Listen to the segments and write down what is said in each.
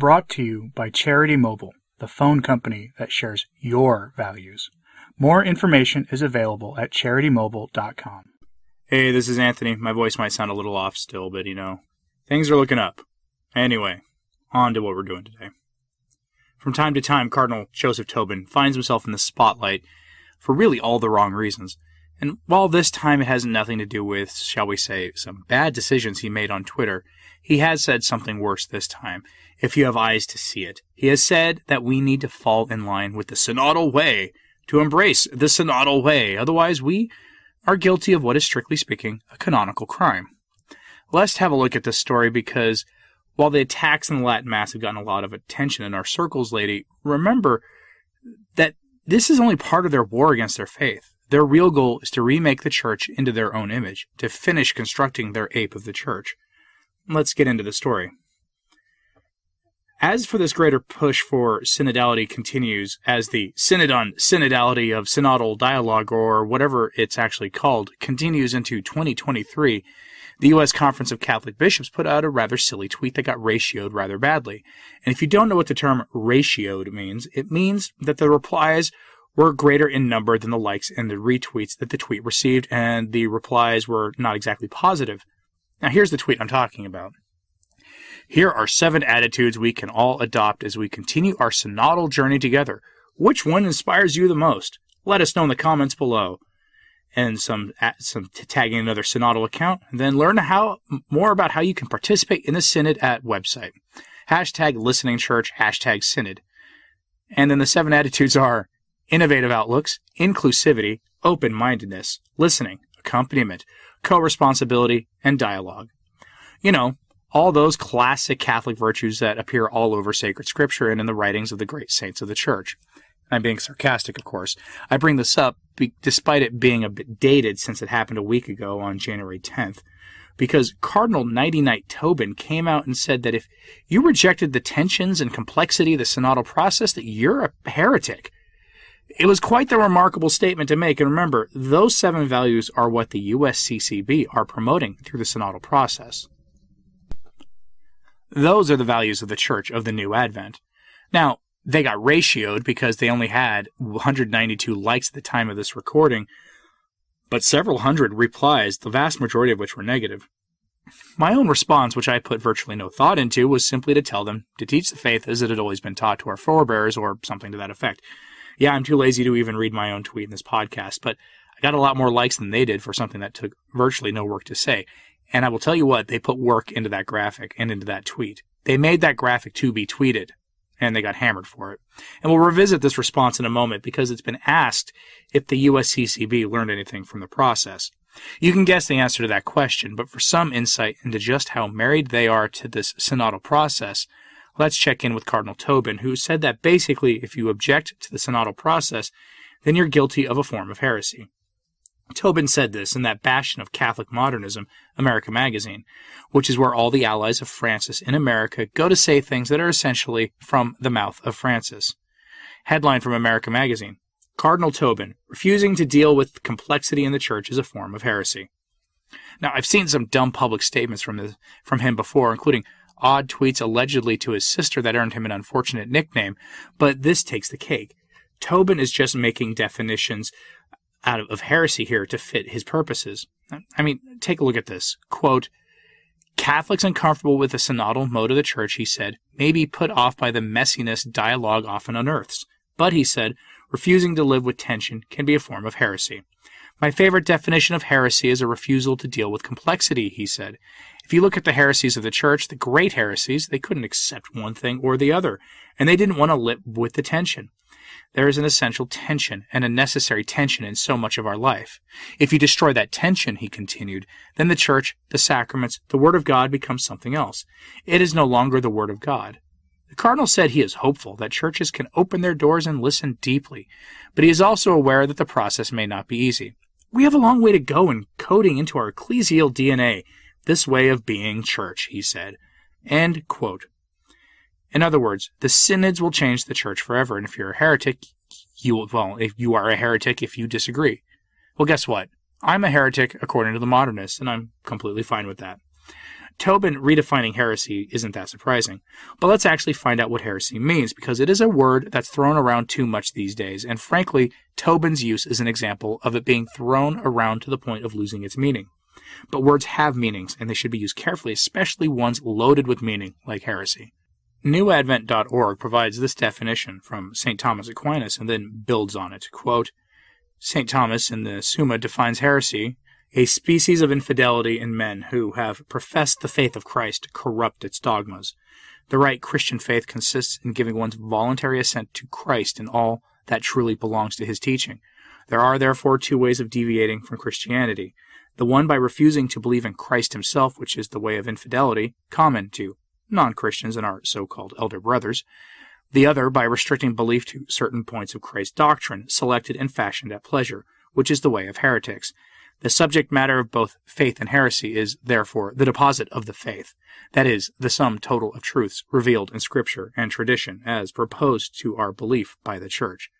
Brought to you by Charity Mobile, the phone company that shares your values. More information is available at CharityMobile.com. Hey, this is Anthony. My voice might sound a little off still, but you know, things are looking up. Anyway, on to what we're doing today. From time to time, Cardinal Joseph Tobin finds himself in the spotlight for really all the wrong reasons. And while this time it has nothing to do with, shall we say, some bad decisions he made on Twitter, he has said something worse this time, if you have eyes to see it. He has said that we need to fall in line with the synodal way, to embrace the synodal way, otherwise we are guilty of what is strictly speaking a canonical crime. Let's have a look at this story because while the attacks in the Latin Mass have gotten a lot of attention in our circles lately, remember that this is only part of their war against their faith. Their real goal is to remake the church into their own image, to finish constructing their ape of the church. Let's get into the story. As for this greater push for synodality continues, as the synod on synodality of synodal dialogue, or whatever it's actually called, continues into 2023, the U.S. Conference of Catholic Bishops put out a rather silly tweet that got ratioed rather badly. And if you don't know what the term ratioed means, it means that the replies were greater in number than the likes and the retweets that the tweet received, and the replies were not exactly positive. Now, here's the tweet I'm talking about. Here are seven attitudes we can all adopt as we continue our synodal journey together. Which one inspires you the most? Let us know in the comments below. And some some tagging another synodal account. Then learn how more about how you can participate in the synod at website. Hashtag listening church, hashtag synod. And then the seven attitudes are innovative outlooks, inclusivity, open mindedness, listening, accompaniment, co responsibility, and dialogue. You know, all those classic Catholic virtues that appear all over sacred scripture and in the writings of the great saints of the church. I'm being sarcastic, of course. I bring this up be- despite it being a bit dated since it happened a week ago on January 10th, because Cardinal Nighty Night Tobin came out and said that if you rejected the tensions and complexity of the synodal process, that you're a heretic. It was quite the remarkable statement to make, and remember, those seven values are what the USCCB are promoting through the synodal process. Those are the values of the Church of the New Advent. Now, they got ratioed because they only had 192 likes at the time of this recording, but several hundred replies, the vast majority of which were negative. My own response, which I put virtually no thought into, was simply to tell them to teach the faith as it had always been taught to our forebears, or something to that effect. Yeah, I'm too lazy to even read my own tweet in this podcast, but I got a lot more likes than they did for something that took virtually no work to say. And I will tell you what, they put work into that graphic and into that tweet. They made that graphic to be tweeted, and they got hammered for it. And we'll revisit this response in a moment because it's been asked if the USCCB learned anything from the process. You can guess the answer to that question, but for some insight into just how married they are to this synodal process, let's check in with Cardinal Tobin, who said that basically if you object to the synodal process, then you're guilty of a form of heresy. Tobin said this in that bastion of Catholic modernism, America Magazine, which is where all the allies of Francis in America go to say things that are essentially from the mouth of Francis. Headline from America Magazine Cardinal Tobin, refusing to deal with complexity in the church is a form of heresy. Now, I've seen some dumb public statements from, from him before, including odd tweets allegedly to his sister that earned him an unfortunate nickname, but this takes the cake. Tobin is just making definitions out of, heresy here to fit his purposes. I mean, take a look at this. Quote, Catholics uncomfortable with the synodal mode of the church, he said, may be put off by the messiness dialogue often unearths. But, he said, refusing to live with tension can be a form of heresy. My favorite definition of heresy is a refusal to deal with complexity, he said. If you look at the heresies of the church, the great heresies, they couldn't accept one thing or the other, and they didn't want to live with the tension. There is an essential tension and a necessary tension in so much of our life. If you destroy that tension, he continued, then the church, the sacraments, the Word of God becomes something else. It is no longer the Word of God. The Cardinal said he is hopeful that churches can open their doors and listen deeply, but he is also aware that the process may not be easy. We have a long way to go in coding into our ecclesial DNA this way of being church, he said. End quote. In other words, the synods will change the church forever, and if you're a heretic, you will, well, if you are a heretic if you disagree. Well, guess what? I'm a heretic according to the modernists, and I'm completely fine with that. Tobin redefining heresy isn't that surprising, but let's actually find out what heresy means because it is a word that's thrown around too much these days, and frankly, Tobin's use is an example of it being thrown around to the point of losing its meaning. But words have meanings, and they should be used carefully, especially ones loaded with meaning, like heresy. NewAdvent.org provides this definition from St. Thomas Aquinas and then builds on it. Quote, St. Thomas in the Summa defines heresy a species of infidelity in men who have professed the faith of Christ to corrupt its dogmas. The right Christian faith consists in giving one's voluntary assent to Christ in all that truly belongs to his teaching. There are therefore two ways of deviating from Christianity. The one by refusing to believe in Christ himself, which is the way of infidelity, common to non Christians and our so called elder brothers. The other by restricting belief to certain points of Christ's doctrine, selected and fashioned at pleasure, which is the way of heretics. The subject matter of both faith and heresy is, therefore, the deposit of the faith, that is, the sum total of truths revealed in Scripture and tradition as proposed to our belief by the Church.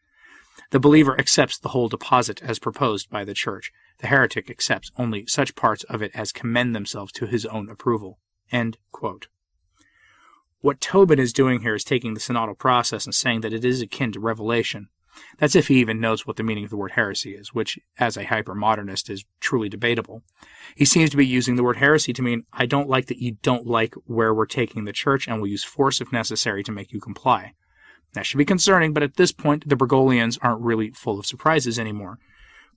The believer accepts the whole deposit as proposed by the Church. The heretic accepts only such parts of it as commend themselves to his own approval. What Tobin is doing here is taking the synodal process and saying that it is akin to revelation, that's if he even knows what the meaning of the word heresy is, which, as a hypermodernist, is truly debatable. He seems to be using the word heresy to mean, I don't like that you don't like where we're taking the church and will use force if necessary to make you comply. That should be concerning, but at this point, the Bergoglians aren't really full of surprises anymore.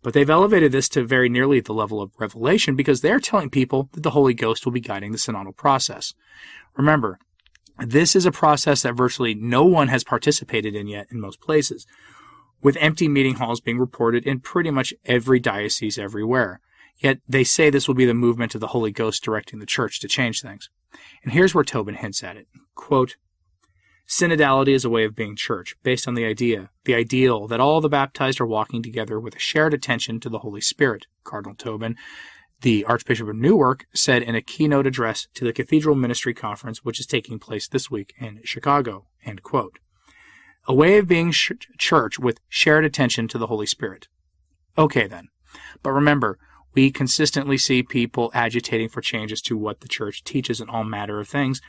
But they've elevated this to very nearly the level of revelation because they're telling people that the Holy Ghost will be guiding the synodal process. Remember, this is a process that virtually no one has participated in yet in most places with empty meeting halls being reported in pretty much every diocese everywhere. Yet they say this will be the movement of the Holy Ghost directing the church to change things. And here's where Tobin hints at it. Quote, Synodality is a way of being church, based on the idea, the ideal, that all the baptized are walking together with a shared attention to the Holy Spirit. Cardinal Tobin, the Archbishop of Newark, said in a keynote address to the Cathedral Ministry Conference, which is taking place this week in Chicago. A way of being sh- church with shared attention to the Holy Spirit. Okay, then. But remember, we consistently see people agitating for changes to what the church teaches in all matter of things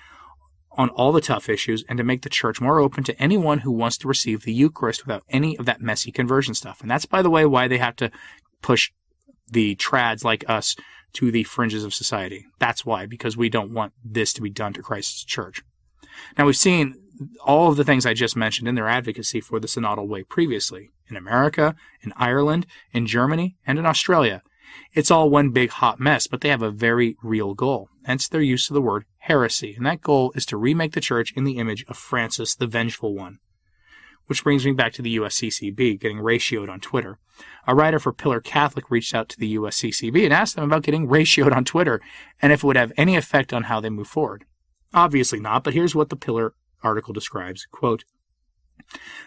on all the tough issues and to make the church more open to anyone who wants to receive the Eucharist without any of that messy conversion stuff. And that's, by the way, why they have to push the trads like us to the fringes of society. That's why, because we don't want this to be done to Christ's church. Now, we've seen all of the things I just mentioned in their advocacy for the synodal way previously in America, in Ireland, in Germany, and in Australia. It's all one big hot mess, but they have a very real goal, hence their use of the word heresy, and that goal is to remake the church in the image of Francis the Vengeful One. Which brings me back to the USCCB getting ratioed on Twitter. A writer for Pillar Catholic reached out to the USCCB and asked them about getting ratioed on Twitter and if it would have any effect on how they move forward. Obviously not, but here's what the Pillar article describes, quote,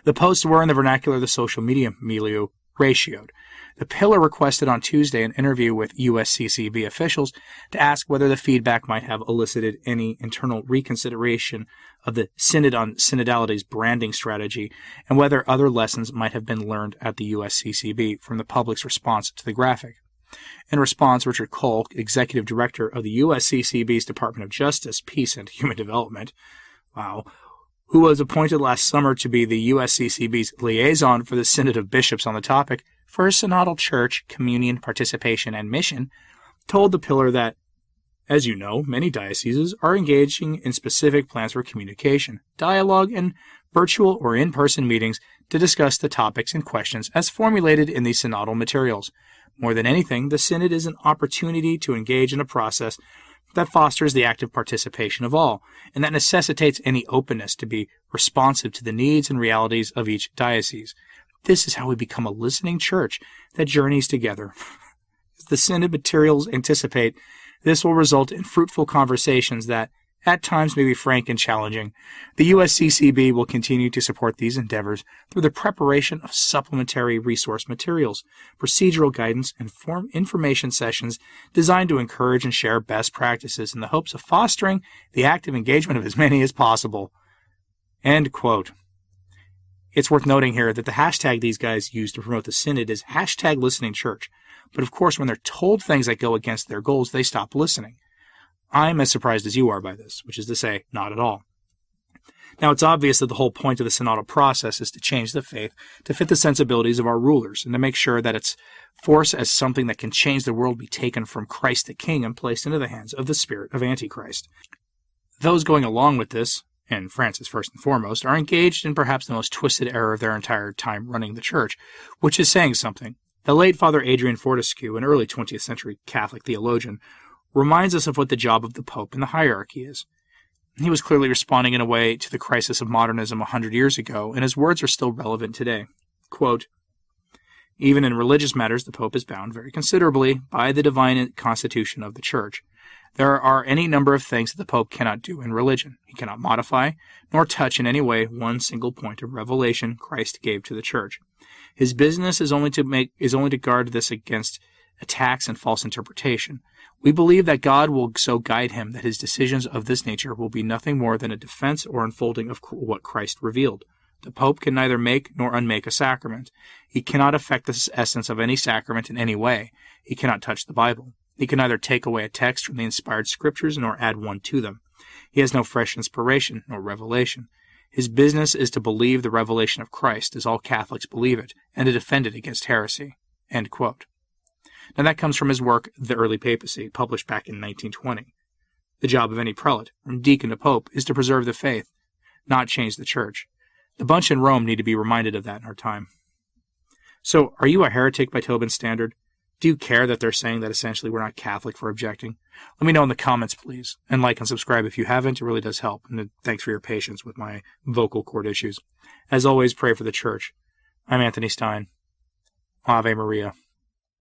the posts were in the vernacular of the social media milieu ratioed. The Pillar requested on Tuesday an interview with USCCB officials to ask whether the feedback might have elicited any internal reconsideration of the Synod on Synodality's branding strategy and whether other lessons might have been learned at the USCCB from the public's response to the graphic. In response, Richard Coll, executive director of the USCCB's Department of Justice, Peace and Human Development, wow, who was appointed last summer to be the USCCB's liaison for the Synod of Bishops on the topic for a synodal church, communion, participation, and mission, told the pillar that, as you know, many dioceses are engaging in specific plans for communication, dialogue, and virtual or in person meetings to discuss the topics and questions as formulated in these synodal materials. More than anything, the Synod is an opportunity to engage in a process that fosters the active participation of all, and that necessitates any openness to be responsive to the needs and realities of each diocese. This is how we become a listening church that journeys together. As the synod materials anticipate, this will result in fruitful conversations that, at times may be frank and challenging, the USCCB will continue to support these endeavors through the preparation of supplementary resource materials, procedural guidance, and form information sessions designed to encourage and share best practices in the hopes of fostering the active engagement of as many as possible. End quote. It's worth noting here that the hashtag these guys use to promote the synod is hashtag listening church. But of course, when they're told things that go against their goals, they stop listening. I'm as surprised as you are by this, which is to say, not at all. Now, it's obvious that the whole point of the synodal process is to change the faith to fit the sensibilities of our rulers and to make sure that its force as something that can change the world be taken from Christ the King and placed into the hands of the spirit of Antichrist. Those going along with this, and Francis first and foremost, are engaged in perhaps the most twisted error of their entire time running the church, which is saying something. The late Father Adrian Fortescue, an early 20th century Catholic theologian, reminds us of what the job of the Pope in the hierarchy is. He was clearly responding in a way to the crisis of modernism a hundred years ago, and his words are still relevant today. Quote, Even in religious matters, the Pope is bound very considerably by the divine constitution of the Church. There are any number of things that the Pope cannot do in religion. He cannot modify, nor touch in any way one single point of revelation Christ gave to the Church. His business is only to make is only to guard this against attacks and false interpretation. We believe that God will so guide him that his decisions of this nature will be nothing more than a defense or unfolding of what Christ revealed. The Pope can neither make nor unmake a sacrament. He cannot affect the essence of any sacrament in any way. He cannot touch the Bible. He can neither take away a text from the inspired scriptures nor add one to them. He has no fresh inspiration nor revelation. His business is to believe the revelation of Christ as all Catholics believe it, and to defend it against heresy. Now that comes from his work, The Early Papacy, published back in 1920. The job of any prelate, from deacon to pope, is to preserve the faith, not change the church. The bunch in Rome need to be reminded of that in our time. So, are you a heretic by Tobin's standard? Do you care that they're saying that essentially we're not Catholic for objecting? Let me know in the comments, please. And like and subscribe if you haven't. It really does help. And thanks for your patience with my vocal cord issues. As always, pray for the church. I'm Anthony Stein. Ave Maria.